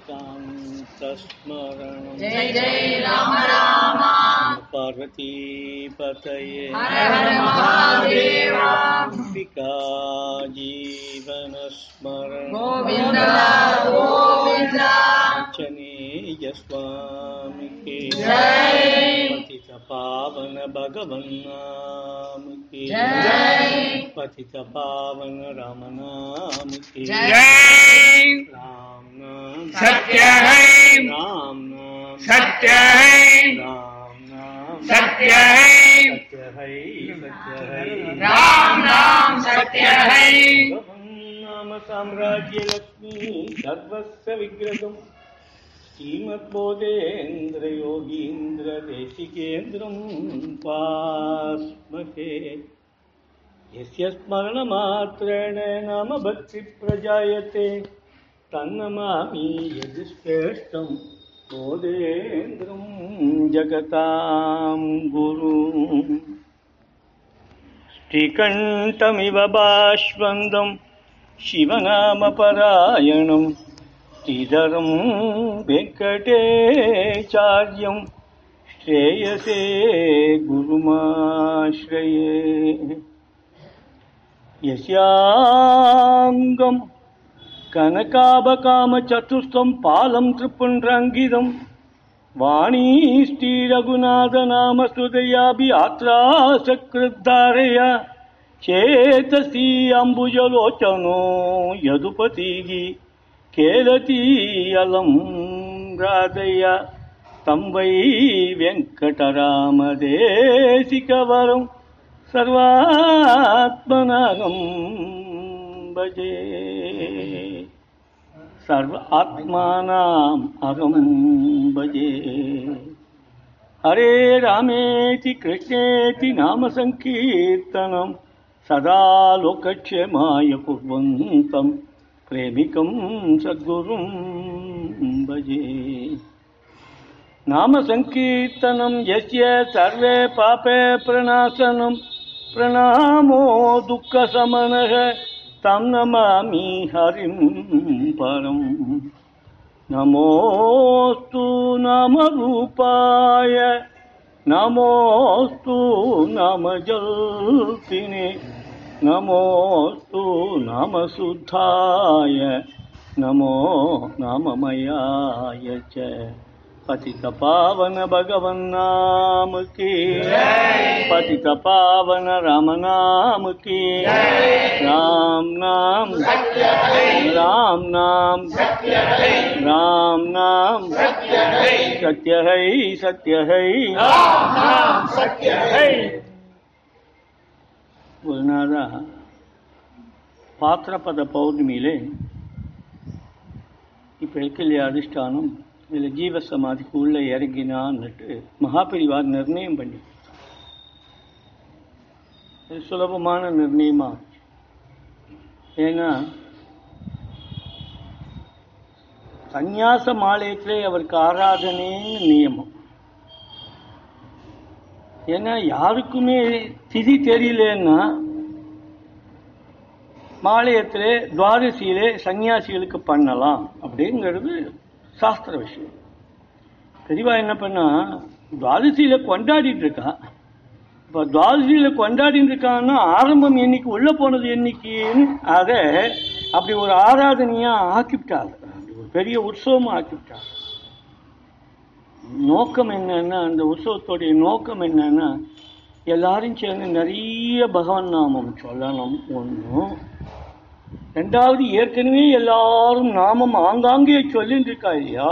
कान्तस्मरण जय जय राम राम। पार्वती पतये। पिका जीवनस्मरण। गोविन्द गोविन्द। चनेय स्वामि के पतित पावन भगवन्नाम के पतित पावन राम नाम के राम। ै नाम साम्राज्यलक्ष्मी सर्वस्य विग्रहम्। किमद्बोधेन्द्रयोगीन्द्रदेशिकेन्द्रम् पास्मे यस्य स्मरणमात्रेण नाम भक्तिप्रजायते। तन्नमामि यदिश्रेष्ठं बोधेन्द्रं जगतां गुरुम् श्रीकण्ठमिव बाष्वन्दं शिवनामपरायणं श्रीधरं वेङ्कटेचार्यं श्रेयसे गुरुमाश्रये கனகாபகாம சதுஷ்டம் பாலம் திருப்பன்றங்கிதம். வாணி ஸ்ரீ ரகுநாத நாம சுதையாபி ஆத்ரா சக்ரதாரயா சேதசி அம்புஜலோச்சனோ யதுபதிகி. கேலதி அலம் ராதையா தம்பை வெங்கடராமதேசிகவரம். சர்வாத்மனாகம் भजे सर्व आत्मानाम् अहं भजे हरे रामेति कृष्णेति नाम सङ्कीर्तनं सदा लोकक्षेमाय कुर्वन्तं प्रेमिकं सद्गुरुं भजे नाम सङ्कीर्तनं यस्य सर्वे पापे प्रणाशनं प्रणामो दुःखशमनः तं नमामि हरिं परम् नमोऽस्तु नामरूपाय नमोऽस्तु नामजल्पिने नमोऽस्तु नामशुद्धाय नमो नाममयाय च। पतित पावन भगवन नाम की। पतित पावन राम नाम की। राम नाम। राम नाम। राम नाम। सत्य है। सत्य है बोलना पात्र पद पौर्णिमी ले పౌర్ణమిలే के लिए अधिष्ठान இதில் ஜீவ சமாதிக்கு உள்ளே இறங்கினான்னுட்டு மகாபிரிவார் நிர்ணயம் பண்ணி இது சுலபமான நிர்ணயமா ஏன்னா சந்நியாச மாலயத்திலே அவருக்கு ஆராதனைன்னு நியமம் ஏன்னா யாருக்குமே திதி தெரியலன்னா மாலயத்திலே துவாரசியிலே சன்னியாசிகளுக்கு பண்ணலாம் அப்படிங்கிறது சாஸ்திர விஷயம். பெரியவா என்ன பண்ணா? துவாதசியில கொண்டாடிட்டு இருக்கா. இப்போ துவாதசியில கொண்டாடிட்டு இருக்கான்னா ஆரம்பம் என்னைக்கு உள்ள போனது என்னைக்குன்னு அதை அப்படி ஒரு ஆராதனையா ஆக்கிவிட்டாங்க. ஒரு பெரிய உற்சவமா ஆக்கிவிட்டாங்க. நோக்கம் என்னன்னா அந்த உற்சவத்துடைய நோக்கம் என்னன்னா எல்லாரும் சேர்ந்து நிறைய பகவான் நாமம் சொல்லணும். ஒன்றும் ரெண்டாவது ஏற்கனவே எல்லாரும் நாமம் ஆங்காங்கே சொல்லிட்டு இருக்கா இல்லையா?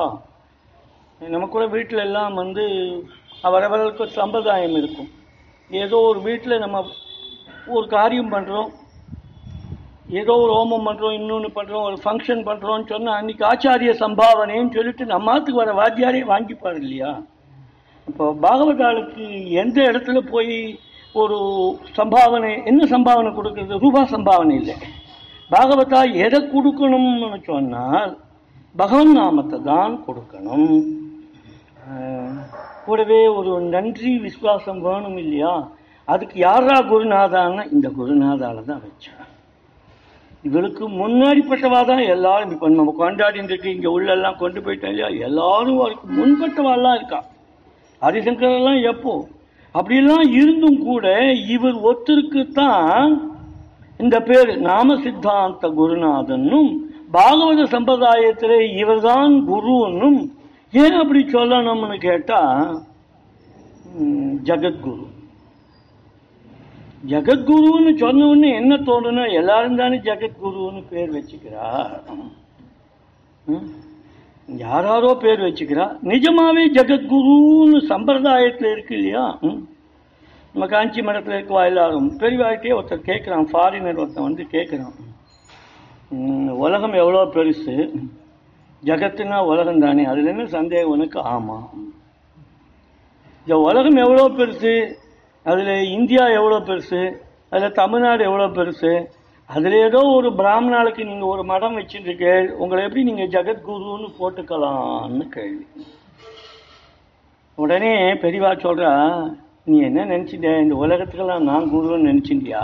நம்ம கூட வீட்டில் எல்லாம் வந்து அவரவர்களுக்கு சம்பிரதாயம் இருக்கும். ஏதோ ஒரு வீட்டில் நம்ம ஒரு காரியம் பண்ணுறோம் ஏதோ ஒரு ஹோமம் பண்ணுறோம் இன்னொன்று பண்ணுறோம் ஒரு ஃபங்க்ஷன் பண்ணுறோம்னு சொன்னால் அன்னைக்கு ஆச்சாரிய சம்பாவனைன்னு சொல்லிட்டு நம்மாத்துக்கு வர வாத்தியாரே வாங்கிப்பார் இல்லையா? இப்போ பாகவதாளுக்கு எந்த இடத்துல போய் ஒரு சம்பாவனை என்ன சம்பாவனை கொடுக்கறது? ரூபா சம்பாவனை இல்லை. பாகவதா எதை கொடுக்கணும்னு சொன்னால் பகவன் நாமத்தை தான் கொடுக்கணும். கூடவே ஒரு நன்றி விசுவாசம் வேணும் இல்லையா? அதுக்கு யாரா குருநாதான்னா இந்த குருநாதால தான் வச்சேன். இவளுக்கு முன்னாடிப்பட்டவா தான் எல்லாரும் இப்போ நம்ம கொண்டாடிட்டு இங்கே உள்ளெல்லாம் கொண்டு போயிட்டோம் இல்லையா? எல்லாரும் அவருக்கு முன்பட்டவாலாம் இருக்கா. ஹரிசங்கரெல்லாம் எப்போ? அப்படிலாம் இருந்தும் கூட இவர் ஒருத்தருக்கு தான் இந்த பேர் நாம சித்தாந்த குருநாதனும் பாகவத சம்பிரதாயத்திலே இவர்தான் குருன்னும். ஏன் அப்படி சொல்லணும்னு கேட்டா ஜெகத்குரு ஜகத்குரு. ஜகத்குருன்னு என்ன தோணுன்னா எல்லாரும் தானே ஜெகத்குருன்னு பேர் வச்சுக்கிறா யாராரோ பேர் வச்சுக்கிறா. நிஜமாவே ஜெகத்குருன்னு சம்பிரதாயத்தில் இருக்கு இல்லையா? ம்? நம்ம காஞ்சி மடத்தில் இருக்கவா எல்லாரும் பெரியவாழ்க்கையே ஒருத்தர் கேட்குறான் ஃபாரினர் ஒருத்தன் வந்து கேட்குறான். உலகம் எவ்வளோ பெருசு? ஜகத்துனா உலகம் தானே அதில் என்ன சந்தேகம் உனக்கு? ஆமாம் இந்த உலகம் எவ்வளோ பெருசு? அதில் இந்தியா எவ்வளோ பெருசு? அதில் தமிழ்நாடு எவ்வளோ பெருசு? அதில் ஏதோ ஒரு பிராமணாளுக்கு நீங்கள் ஒரு மடம் வச்சுருக்க உங்களை எப்படி நீங்கள் ஜெகத்குருன்னு போட்டுக்கலாம்னு கேள்வி. உடனே பெரியவா சொல்கிறா நீ என்ன நினச்சிட்ட? இந்த உலகத்துக்கெல்லாம் நான் குருன்னு நினச்சிட்டியா?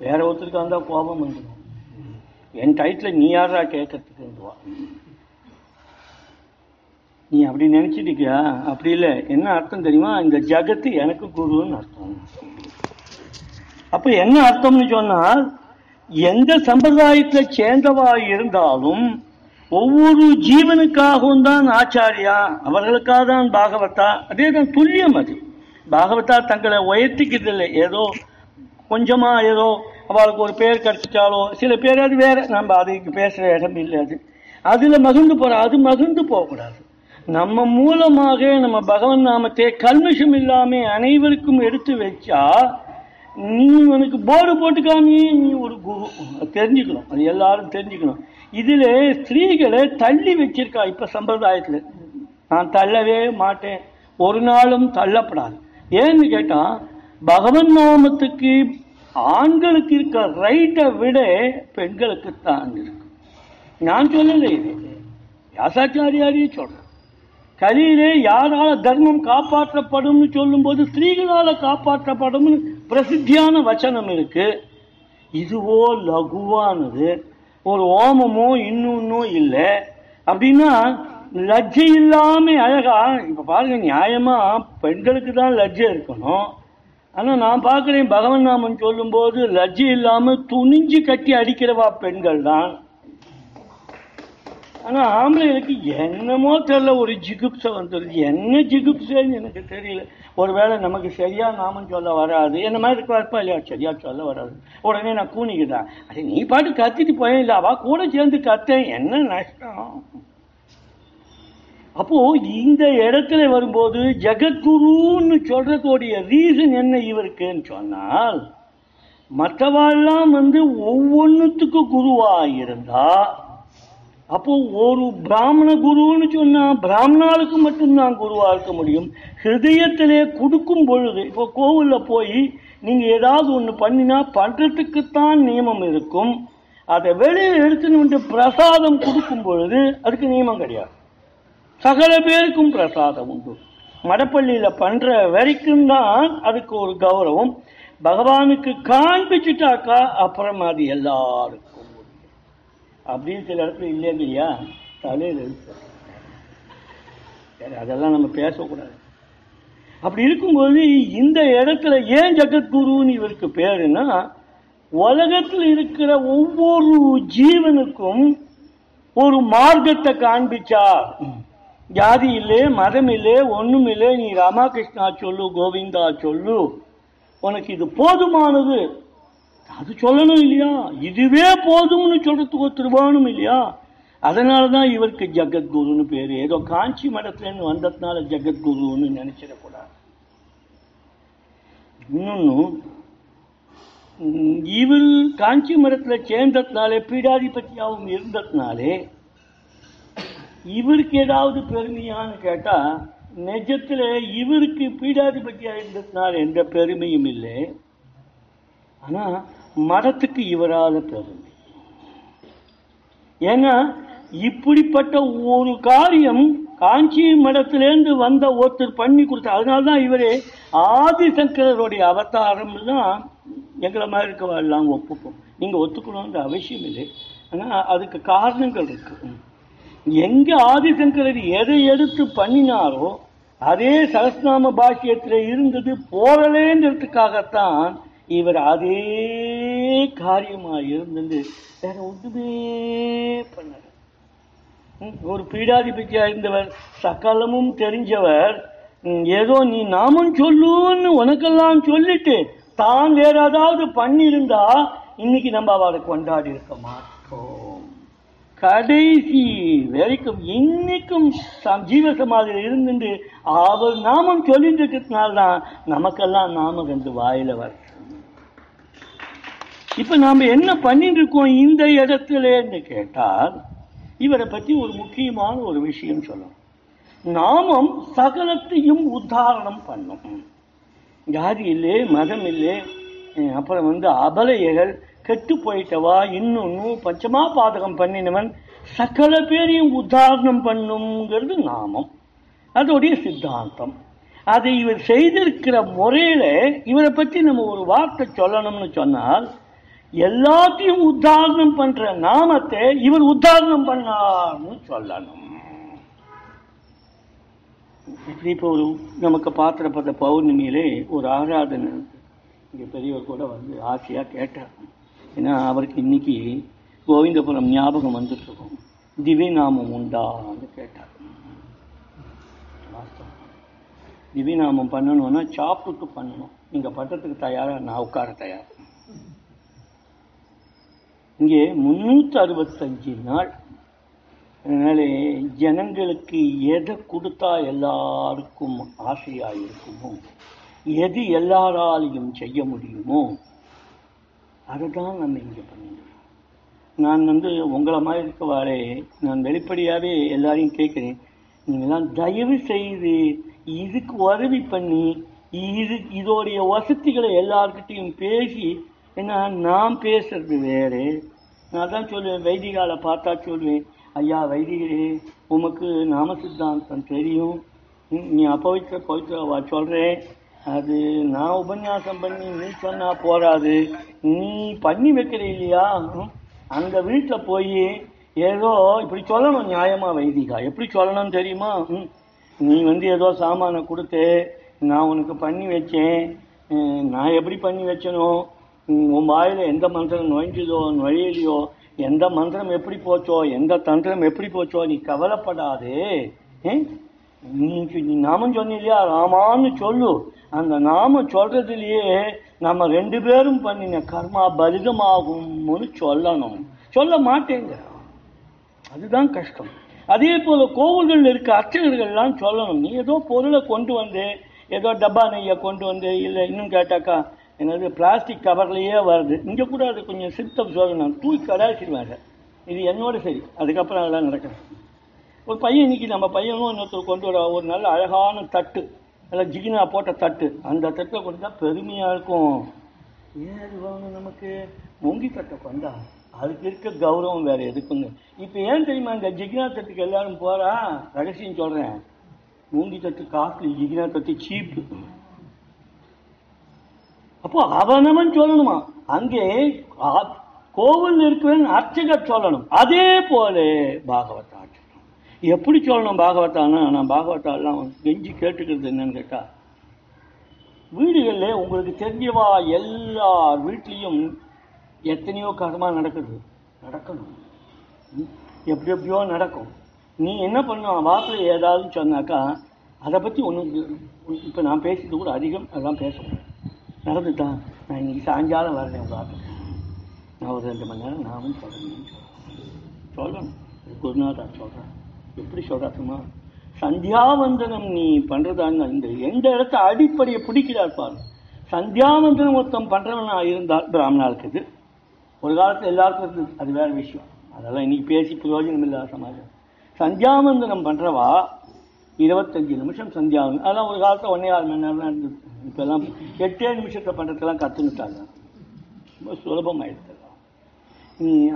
வேற ஒருத்தருக்கு வந்தால் கோபம் வந்துடும் என் டைட்டில் நீ யாரா கேட்கறதுக்குவா நீ அப்படி நினைச்சிட்டியா? அப்படி இல்லை. என்ன அர்த்தம் தெரியுமா? இந்த ஜகத்து எனக்கு குருன்னு அர்த்தம். அப்போ என்ன அர்த்தம்னு சொன்னால் எந்த சம்பிரதாயத்தை சேர்ந்தவா இருந்தாலும் ஒவ்வொரு ஜீவனுக்காகவும் தான் ஆச்சாரியா அவர்களுக்காக தான் பாகவத்தா அதே தான் துல்லியம் அது. பாகவதா தங்களை உயர்த்திக்கிறதில்லை. ஏதோ கொஞ்சமாக ஏதோ அவளுக்கு ஒரு பேர் கிடச்சிட்டாலோ சில பேர் அது வேறு. நம்ம அதுக்கு பேசுகிற இடம் இல்லை அது. அதில் மகிழ்ந்து போகிறோம் அது மகிழ்ந்து போகக்கூடாது. நம்ம மூலமாக நம்ம பகவன் நாமத்தை கல்மிஷம் இல்லாமல் அனைவருக்கும் எடுத்து வச்சா நீ உனக்கு போர்டு போட்டுக்காமே நீ ஒரு குரு. தெரிஞ்சுக்கணும். அது எல்லாரும் தெரிஞ்சுக்கணும். இதில் ஸ்திரீகளை தள்ளி வச்சிருக்கா இப்போ சம்பிரதாயத்தில். நான் தள்ளவே மாட்டேன். ஒரு நாளும் தள்ளப்படாது. ஏன்னு கேட்டா பகவன் நாமத்துக்கு ஆண்களுக்கு இருக்க ரைட்டை விட பெண்களுக்கு தான் இருக்கு. நான் சொல்லலை இது. யாசாச்சாரியாரையும் சொல்றேன் கலியிலே யாரால தர்மம் காப்பாற்றப்படும்னு சொல்லும்போது ஸ்திரீகளால காப்பாற்றப்படும்னு பிரசித்தியான வச்சனம் இருக்கு. இதுவோ லகுவானது. ஒரு ஓமமோ இன்னொன்னோ இல்லை. அப்படின்னா லஜ்ஜை இல்லாம அழகா இப்ப பாருங்க நியாயமா பெண்களுக்கு தான் லஜ்ஜை இருக்கணும். ஆனா நான் பார்க்குறேன் பகவன் நாமன் சொல்லும்போது லஜ்ஜை இல்லாம துணிஞ்சு கட்டி அடிக்கிறவா பெண்கள் தான். ஆனா ஆம்பளைகளுக்கு என்னமோ தெரியல ஒரு ஜிகுப்சை வந்துடுது என்ன ஜிகுப்சைன்னு எனக்கு தெரியல. ஒருவேளை நமக்கு சரியா நாமம் சொல்ல வராது. என்ன மாதிரி இருக்கா இல்லையா? சரியா சொல்ல வராது. உடனே நான் கூணிக்குதா அது நீ பாட்டு கத்திட்டு போயேன் இல்லை அவ கூட சேர்ந்து கத்தேன். என்ன நஷ்டம்? அப்போ இந்த இடத்துல வரும்போது ஜெகத்குருன்னு சொல்றதோடைய ரீசன் என்ன இவருக்குன்னு சொன்னால் மற்றவாள்லாம் வந்து ஒவ்வொன்றுத்துக்கும் குருவா இருந்தா அப்போ ஒரு பிராமண குருன்னு சொன்னா பிராமணாளுக்கு மட்டும்தான் குருவா இருக்க முடியும். ஹிருதயத்திலே கொடுக்கும் பொழுது இப்போ கோவில்ல போய் நீங்க ஏதாவது ஒன்று பண்ணினா பண்றதுக்குத்தான் நியமம் இருக்கும். அதை வெளியே எடுத்துன்னு வந்து பிரசாதம் கொடுக்கும் பொழுது அதுக்கு நியமம் கிடையாது. சகல பேருக்கும் பிரசாதம் உண்டு. மடப்பள்ளியில பண்ற வரைக்கும் தான் அதுக்கு ஒரு கௌரவம். பகவானுக்கு காண்பிச்சுட்டாக்கா அப்புறம் அது எல்லாருக்கும் அப்படின்னு சில இடத்துல இல்லையா இல்லையா? தலையில் சரி அதெல்லாம் நம்ம பேசக்கூடாது. அப்படி இருக்கும்போது இந்த இடத்துல ஏன் ஜெகத்குருன்னு இவருக்கு பேருன்னா உலகத்தில் இருக்கிற ஒவ்வொரு ஜீவனுக்கும் ஒரு மார்க்கத்தை காண்பிச்சார். ஜாதி இல்லை மதம் இல்லை ஒன்றும் இல்லை நீ ராமகிருஷ்ணா சொல்லு கோவிந்தா சொல்லு. உனக்கு இது போதுமானது. அது சொல்லணும் இல்லையா? இதுவே போதும்னு சொல்றதுக்கு ஒருத்தர் இல்லையா? அதனால தான் இவருக்கு ஜெகத்குருன்னு பேர். ஏதோ காஞ்சி மடத்துலேருந்து வந்ததுனால ஜெகத்குருன்னு நினைச்சிடக்கூடாது. இன்னொன்று இவர் காஞ்சி மரத்தில் சேர்ந்ததுனாலே பீடாதிபதியாகவும் இருந்ததுனாலே இவருக்கு ஏதாவது பெருமையான்னு கேட்டா நிஜத்துல இவருக்கு பீடாதிபதியா இருந்ததுனால எந்த பெருமையும் இல்லை. ஆனா மடத்துக்கு இவராத பெருமை. ஏன்னா இப்படிப்பட்ட ஒரு காரியம் காஞ்சி மடத்திலேருந்து வந்த ஒருத்தர் பண்ணி கொடுத்த அதனால தான் இவரே ஆதிசங்கரருடைய அவதாரம் தான் எங்களை மாதிரி இருக்கவா எல்லாம் ஒப்புக்கும் நீங்கள் ஒத்துக்கணுன்ற அவசியம் இல்லை. ஆனால் அதுக்கு காரணங்கள் இருக்கு. எங்க ஆதிசங்கரர் எதை எடுத்து பண்ணினாரோ அதே சகஸ்நாம பாஷ்யத்தில் இருந்தது போரலேன்றதுக்காகத்தான் இவர் அதே காரியமா இருந்தது. வேற ஒன்றுமே பண்ணல. ஒரு பீடாதிபதியா இருந்தவர் சகலமும் தெரிஞ்சவர் ஏதோ நீ நாமும் சொல்லுன்னு உனக்கெல்லாம் சொல்லிட்டு தான் வேற ஏதாவது பண்ணியிருந்தா இன்னைக்கு நம்ம அவரை கொண்டாடி இருக்க மாட்டோம். கடைசி வரைக்கும் இன்னைக்கும் ஜீவ சமாதியில் இருந்துட்டு அவர் நாமம் சொல்லிட்டு இருக்கிறதுனால தான் நமக்கெல்லாம் நாம ரெண்டு வாயில வர. இப்ப நாம என்ன பண்ணிட்டு இருக்கோம் இந்த இடத்துலன்னு கேட்டால் இவரை பத்தி ஒரு முக்கியமான ஒரு விஷயம் சொல்லணும். நாமம் சகலத்தையும் உத்தாரணம் பண்ணும். ஜாதி இல்லை மதம் இல்லை அப்புறம் வந்து அபலையர்கள் கெட்டு போயிட்டவா இன்னொன்னு பஞ்சமா பாதகம் பண்ணினவன் சகல பேரையும் உத்தாரணம் பண்ணுங்கிறது நாமம். அதோடைய சித்தாந்தம். அதை இவர் செய்திருக்கிற முறையில இவரை பத்தி நம்ம ஒரு வார்த்தை சொல்லணும்னு சொன்னால் எல்லாத்தையும் உத்தாரணம் பண்ற நாமத்தை இவர் உத்தாரணம் பண்ணார்னு சொல்லணும். இப்படி இப்போ ஒரு நமக்கு பாத்திரப்பட்ட பௌர்ணமியிலே ஒரு ஆராதனை இங்கே பெரியவர் கூட வந்து ஆசையாக கேட்டார். ஏன்னா அவருக்கு இன்னைக்கு கோவிந்தபுரம் ஞாபகம் வந்துட்டு இருக்கும் திவ்ய நாமம் உண்டான்னு கேட்டார். திவ்ய நாமம் பண்ணணும்னா சாப்பிட்டு பண்ணணும். நீங்கள் பட்டத்துக்கு தயாராக நான் உட்கார தயார். இங்கே முந்நூற்றி அறுபத்தஞ்சு நாள். அதனால ஜனங்களுக்கு எதை கொடுத்தா எல்லாருக்கும் ஆசையாக இருக்குமோ? எது எல்லாராலையும் செய்ய முடியுமோ? அதை தான் நம்ம இங்கே பண்ணிடுறோம் நான் வந்து உங்களை மாதிரி இருக்கவாறே நான் வெளிப்படையாகவே எல்லாரையும் கேட்குறேன். நீங்களாம் தயவு செய்து இதுக்கு உதவி பண்ணி இது இதோடைய வசதிகளை எல்லார்கிட்டையும் பேசி ஏன்னா நான் பேசுறது வேறு. நான் தான் சொல்லுவேன் வைதிகால பார்த்தா சொல்லுவேன் ஐயா வைதிகரே உமக்கு நாம சித்தாந்தம் தெரியும். நீ அப்பவித்திர பவித்திரவா சொல்கிறேன் அது நான் உபன்யாசம் பண்ணி நீ சொன்னா போராது நீ பண்ணி வைக்கிற இல்லையா? அந்த வீட்டில் போய் ஏதோ இப்படி சொல்லணும் நியாயமா வைதிகா? எப்படி சொல்லணும் தெரியுமா? ம், நீ வந்து ஏதோ சாமானை கொடுத்து நான் உனக்கு பண்ணி வச்சேன். நான் எப்படி பண்ணி வச்சனோ? உன் வாயில் எந்த மந்திரம் நுழைஞ்சதோ நுழையலையோ? எந்த மந்திரம் எப்படி போச்சோ? எந்த தந்திரம் எப்படி போச்சோ? நீ கவலைப்படாதே. நீ நீ நாமம் சொன்னிலையா ராமான்னு சொல்லு. அந்த நாம சொல்றதுலயே நம்ம ரெண்டு பேரும் பண்ணின கர்மா பலிதமாகும்னு சொல்லணும். சொல்ல மாட்டேங்க. அதுதான் கஷ்டம். அதே போல கோவில்கள் இருக்க அர்ச்சகர்கள்லாம் சொல்லணும். நீ ஏதோ பொருளை கொண்டு வந்து ஏதோ டப்பா நெய்யை கொண்டு வந்து இல்லை இன்னும் கேட்டாக்கா என்னது பிளாஸ்டிக் கவர்லயே வருது. இங்கே கூட அது கொஞ்சம் சித்தம் சொல்லணும். தூக்கி கடாச்சிடுவேன் இது என்னோட சரி. அதுக்கப்புறம் அதெல்லாம் நடக்கணும் ஒரு பையன் இன்னைக்கு நம்ம பையனும் இன்னொருத்தர் கொண்டு வர ஒரு நல்ல அழகான தட்டு. அதில் ஜிகினா போட்ட தட்டு. அந்த தட்டை கொடுத்தா பெருமையாக இருக்கும். ஏன் அது வாங்கணும் நமக்கு? மொங்கி தட்டை கொண்டா அதுக்கு இருக்க கௌரவம் வேற எதுக்குங்க? இப்போ ஏன் தெரியுமா இந்த ஜிகினா தட்டுக்கு எல்லாரும் போகிறா ரகசியம் சொல்றேன். மூங்கி தட்டு காஸ்ட்லி ஜிகினா தட்டு சீப்பு. அப்போ அவனவன் சொல்லணுமா? அங்கே கோவில் இருக்கிறவன் அர்ச்சகர் சொல்லணும். அதே போல பாகவதா. எப்படி சொல்லணும் பாகவதானா நான் பாகவதாலாம் கெஞ்சி கேட்டுக்கிறது என்னன்னு கேட்டா வீடுகளில் உங்களுக்கு தெரிஞ்சவா எல்லார் வீட்லேயும் எத்தனையோ கர்மா நடக்குது. நடக்கணும். எப்படி எப்படியோ நடக்கும். நீ என்ன பண்ணுவான் வாக்கில் ஏதாவது சொன்னாக்கா அதை பற்றி ஒன்றும் இப்போ நான் பேசிட்டு கூட அதிகம் அதெல்லாம் பேசணும். நடந்துட்டான் நான் இன்னைக்கு சாயங்காலம் வரேன் உங்கள் ஆற்றுக்கு நான் ஒரு ரெண்டு மணி நேரம் நாமும் சொல்லணும்னு சொல்லணும். சொல்லணும் இது குருநாதா சொல்கிறேன் எப்படி சொல்றாக்குமா சந்தியாவந்தனம் நீ பண்ணுறதான்னு இந்த எந்த இடத்த அடிப்படையை பிடிக்கிறார் பாரு. சந்தியாவந்தனம் ஒருத்தன் பண்றவனா இருந்தால் பிராமணா இது ஒரு காலத்தில் எல்லாருக்கும் இருந்தது அது வேற விஷயம். அதெல்லாம் இன்னைக்கு பேசி பிரயோஜனம் இல்லாத சமாஜம் சந்தியாவந்தனம் பண்ணுறவா இருபத்தஞ்சு நிமிஷம் சந்தியாவந்தனம் அதெல்லாம் ஒரு காலத்தில் ஒன்னே ஆறு மணி நேரம் இருந்தது. இப்போல்லாம் எட்டே நிமிஷத்தை பண்ணுறதுக்கெல்லாம் கற்றுக்கிட்டாங்க ரொம்ப சுலபமாயிடுது.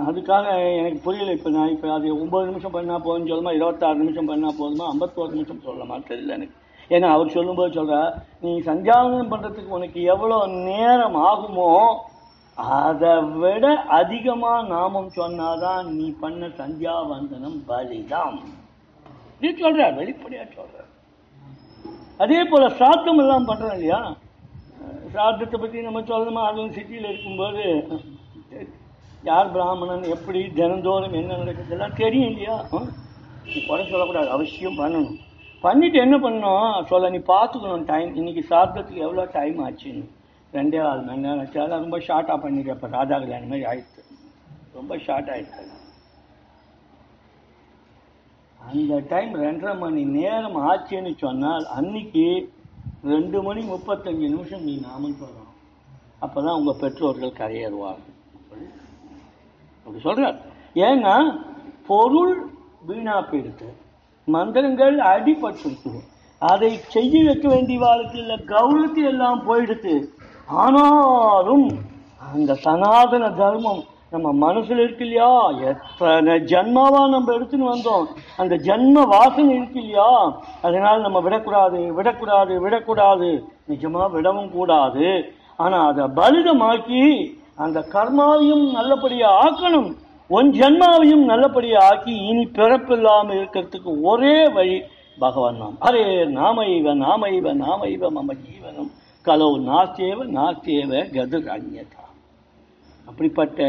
அதுக்காக எனக்கு புரியல இப்போ நான் இப்போ அது ஒம்பது நிமிஷம் பண்ணால் போதும்னு சொல்லுமா இருபத்தாறு நிமிஷம் பண்ணால் போதுமா ஐம்பத்தோரு நிமிஷம் சொல்லலாமா தெரியல எனக்கு. ஏன்னா அவர் சொல்லும்போது சொல்கிறா நீ சந்தியாவனம் பண்ணுறதுக்கு உனக்கு எவ்வளோ நேரம் ஆகுமோ அதை விட அதிகமாக நாமம் சொன்னாதான் நீ பண்ண சந்தியாவந்தனம் பலிதான். நீ சொல்கிறார் வெளிப்படையாக சொல்கிறார் அதே போல் சாத்தம் எல்லாம் பண்ணுறேன் இல்லையா? சாத்தத்தை பற்றி நம்ம சொல்லணுமா? அதுவும் சிட்டியில் இருக்கும்போது. யார் பிராமணன் எப்படி தினந்தோறும் என்ன நடக்குது எல்லாம் தெரியும் இல்லையா? ஆ? நீ குறை சொல்லக்கூடாது அவசியம் பண்ணணும். பண்ணிட்டு என்ன பண்ணணும்? சொல்ல நீ பார்த்துக்கணும் டைம் இன்னைக்கு சாப்பிட்றதுக்கு எவ்வளோ டைம் ஆச்சுன்னு. ரெண்டே ஆள் மணி நேரம் ஆச்சு. அதெல்லாம் ரொம்ப ஷார்ட்டாக பண்ணிடுறேன் இப்போ ராஜா கல்யாணம் மாதிரி ஆயிடுச்சு ரொம்ப ஷார்ட் ஆயிடுச்சு அந்த டைம் ரெண்டரை மணி நேரம் ஆச்சுன்னு சொன்னால் அன்னைக்கு ரெண்டு மணி முப்பத்தஞ்சு நிமிஷம் நீ நாமம் சொல்லணும் அப்பதான் உங்கள் பெற்றோர்கள் கரையேறுவாங்க அப்படி சொல்றார். ஏன்னா பொருள் வீணா போயிடுது. மந்திரங்கள் அடிபட்டு அதை செய்ய வைக்க வேண்டிய வாழ்க்கையில் கௌரவத்தை எல்லாம் போயிடுது. ஆனாலும் அந்த சனாதன தர்மம் நம்ம மனசுல இருக்கு இல்லையா? எத்தனை ஜென்மாவா நம்ம எடுத்துன்னு வந்தோம். அந்த ஜன்ம வாசனை இருக்கு இல்லையா? அதனால நம்ம விடக்கூடாது விடக்கூடாது விடக்கூடாது. நிஜமா விடவும் கூடாது. ஆனா அதை பலிதமாக்கி அந்த கர்மாவையும் நல்லபடியா ஆக்கணும். உன் ஜன்மாவையும் நல்லபடியா ஆக்கி இனி பிறப்பில்லாமல் இருக்கிறதுக்கு ஒரே வழி பகவான் நாம். அரே நாமைவ நாமைவ நாமைவ மம ஜீவனம். கலவு நாஸ்தேவ நாஸ்தேவ கதிர் அந்யதா அப்படிப்பட்ட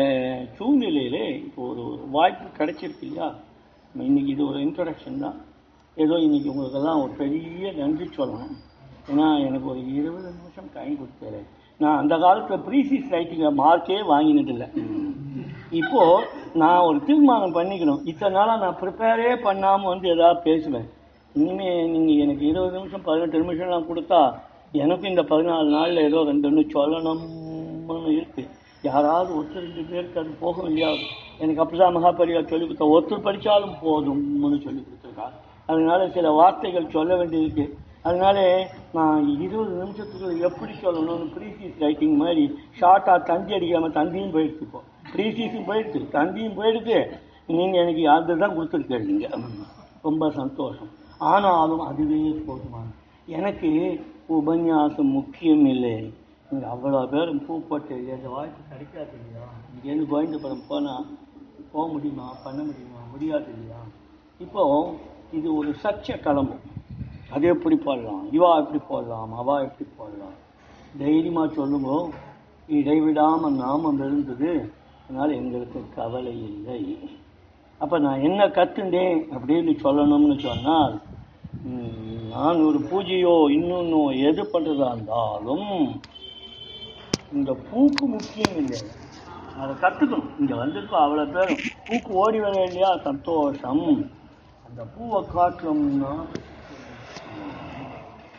சூழ்நிலையிலே இப்போ ஒரு வாய்ப்பு கிடைச்சிருக்கு இல்லையா? இன்னைக்கு இது ஒரு இன்ட்ரடக்ஷன் தான். ஏதோ இன்னைக்கு உங்களுக்கெல்லாம் ஒரு பெரிய நன்றி சொல்லணும். ஏன்னா எனக்கு ஒரு இருபது நிமிஷம் டைம் கொடுத்துறேன் நான் அந்த காலத்தில் ப்ரீசிஸ் ரைட்டிங்கில் மார்க்கே வாங்கினதில்லை. இப்போது நான் ஒரு தீர்மானம் பண்ணிக்கணும். இத்தனை நாளாக நான் ப்ரிப்பேரே பண்ணாமல் வந்து எதாவது பேசுவேன். இனிமேல் நீங்கள் எனக்கு இருபது நிமிஷம் பதினெட்டு நிமிஷம்லாம் கொடுத்தா எனக்கும் இந்த பதினாலு நாளில் ஏதோ ரெண்டு ஒன்று சொல்லணும்னு இருக்குது யாராவது ஒருத்தர் ரெண்டு பேருக்கு அது போக முடியாது எனக்கு அப்படிதான் மகாபரியா சொல்லிக் கொடுத்தா ஒருத்தர் படித்தாலும் போதும்னு சொல்லி கொடுத்துருக்கா அதனால சில வார்த்தைகள் சொல்ல வேண்டியிருக்கு அதனால நான் இருபது நிமிஷத்துக்கு எப்படி சொல்லணும்னு ப்ரீசீஸ் ரைட்டிங் மாதிரி ஷார்ட்டாக தந்தி அடிக்காமல் தந்தியும் போயிடுச்சு இப்போ. ப்ரீசீஸும் போயிடுச்சு. தந்தியும் போயிடுச்சு. நீங்கள் எனக்கு அதுதான் கொடுத்துருக்கீங்க. ரொம்ப சந்தோஷம். ஆனாலும் அதுவே போதுமான எனக்கு உபன்யாசம் முக்கியம் இல்லை. இங்கே அவ்வளோ பேரும் பூப்பட்டு எந்த வாய்ப்பு கிடைக்காது இல்லையா? இங்கேருந்து கோவிந்தபுரம் போனால் போக முடியுமா? பண்ண முடியுமா? முடியாது இல்லையா? இப்போ இது ஒரு சர்ச்சை கிளம்பும். அது எப்படி போடலாம்? இவா எப்படி போடலாம்? அவா எப்படி போடலாம்? தைரியமாக சொல்லுங்கோ. இடைவிடாமல் நாமம் இருந்தது அதனால் எங்களுக்கு கவலை இல்லை. அப்போ நான் என்ன கற்றுண்டேன் அப்படின்னு சொல்லணும்னு சொன்னால் நான் ஒரு பூஜையோ இன்னொன்னோ எது பண்ணுறதா இருந்தாலும் இந்த பூக்கு முக்கியம் இல்லை. அதை கற்றுக்கணும் இங்கே வந்திருக்கோம் அவ்வளோ பேரும். பூக்கு ஓடி வர இல்லையா? சந்தோஷம். அந்த பூவை காட்டணும்னா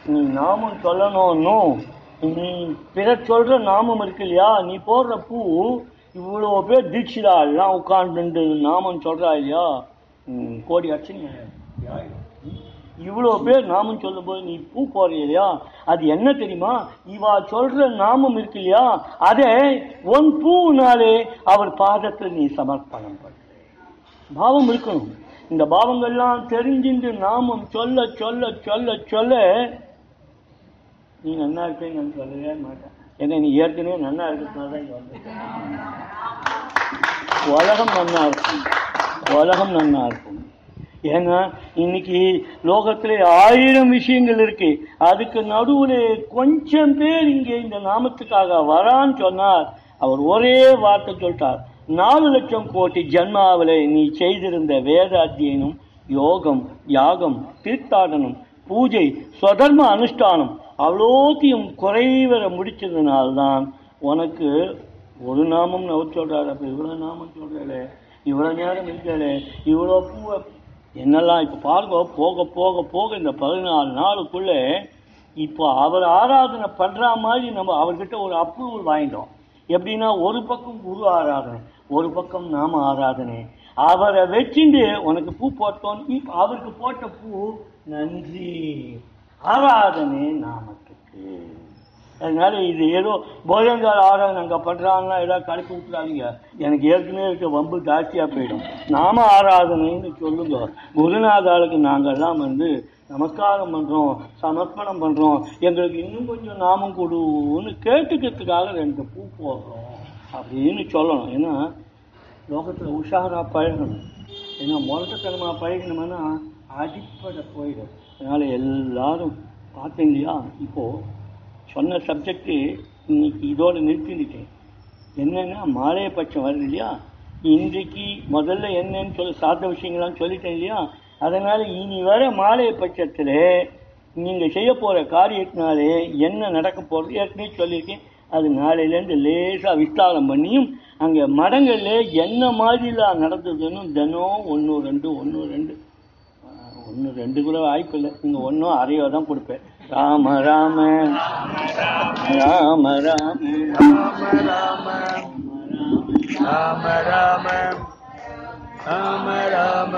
நீ நாமம் சொல்லணும் நீ பிற சொல்ற நாமம் இருக்கு இல்லையா நீ போடுற பூ இவ்வளோ பேர் தீட்சிதா? எல்லாம் உட்காந்துட்டு நாமம் சொல்றா இல்லையா? கோடி அடிச்சுங்க இவ்வளோ பேர் நாமம் சொல்லும்போது நீ பூ போடுற இல்லையா? அது என்ன தெரியுமா? இவா சொல்ற நாமம் இருக்கு இல்லையா அதை உன் பூனாலே அவர் பாதத்தில் நீ சமர்ப்பணம் பண்ற பாவம் இருக்கணும். இந்த பாவங்கள்லாம் தெரிஞ்சுட்டு நாமம் சொல்ல சொல்ல சொல்ல சொல்ல நீ நல்லா இருப்பேன்னு சொல்லவே மாட்டேன். ஏன்னா நீ ஏற்கனவே நல்லா இருக்கிறதுனால தான் இங்கே வந்திருக்க. உலகம் நல்லா இருக்கும். உலகம் நல்லா இருக்கும். ஏன்னா இன்னைக்கு லோகத்துல ஆயிரம் விஷயங்கள் இருக்கு. அதுக்கு நடுவுல கொஞ்சம் பேர் இங்கே இந்த நாமத்துக்காக வரான்னு சொன்னார். அவர் ஒரே வார்த்தை சொல்லிட்டார். நாலு லட்சம் கோடி ஜன்மாவில நீ செய்திருந்த வேத அத்தியனம் யோகம் யாகம் தீர்த்தாடனம் பூஜை ஸ்வதர்ம அனுஷ்டானம் அவ்வளோத்தையும் குறைவர முடிச்சதுனால்தான் உனக்கு ஒரு நாமம் அவர் சொல்கிறாரு அப்போ இவ்வளோ நாமம் சொல்கிறாளே இவ்வளோ நேரம் இருக்காளே இவ்வளோ பூவை என்னெல்லாம் இப்போ பாருங்க போக போக போக இந்த பதினாலு நாளுக்குள்ளே இப்போ அவர் ஆராதனை பண்ணுற மாதிரி நம்ம அவர்கிட்ட ஒரு அப்ரூவல் வாங்கிட்டோம். எப்படின்னா ஒரு பக்கம் குரு ஆராதனை ஒரு பக்கம் நாம ஆராதனை. அவரை வச்சுட்டு உனக்கு பூ போட்டோம். இப்போ அவருக்கு போட்ட பூ நன்றி. ஆராதனை நாமத்துக்கு. அதனால இது ஏதோ போஜங்கால் ஆராதனை அங்கே பண்ணுறாங்கன்னா ஏதாவது கலப்பி விட்டுறாதீங்க. எனக்கு ஏற்கனவே இருக்க வம்பு ஜாஸ்தியாக போயிடும். நாம ஆராதனைன்னு சொல்லுங்க. குருநாதாளுக்கு நாங்கள்லாம் வந்து நமஸ்காரம் பண்ணுறோம் சமர்ப்பணம் பண்ணுறோம் எங்களுக்கு இன்னும் கொஞ்சம் நாமம் கொடுன்னு கேட்டுக்கிறதுக்காக ரெண்டு பூ போடுறோம் அப்படின்னு சொல்லணும். ஏன்னா லோகத்தில் உஷாராக பழகணும். ஏன்னா முரட்டத்தனமாக பழகினோம்னா அடிப்படை போயிடும். அதனால் எல்லாரும் பார்த்தீங்க இல்லையா இப்போது சொன்ன சப்ஜெக்ட்டு இன்னைக்கு இதோடு நிறுத்திக்கிட்டேன். என்னென்னா மாலைய பட்சம் வருது இல்லையா? இன்றைக்கு முதல்ல என்னன்னு சொல்லி சாத்த விஷயங்கள்லாம் சொல்லிட்டேன் இல்லையா? அதனால் இனி வர மாலைய பட்சத்தில் நீங்கள் செய்ய போகிற காரியத்தினாலே என்ன நடக்க போகிறது ஏற்கனவே சொல்லியிருக்கேன். அது நாளையிலேருந்து லேசாக விஸ்தாரம் பண்ணியும் அங்கே மடங்களில் என்ன மாதிரிலாம் நடந்ததுன்னு தினம் ஒன்று ரெண்டு ஒன்று ரெண்டு ஒன்று ரெண்டு கூட வாய்ப்பு இல்லை. நீங்கள் ஒன்றும் அறையோ தான் கொடுப்பேன். ராம ராம. ராம ராம. ராம ராம. ராம ராம.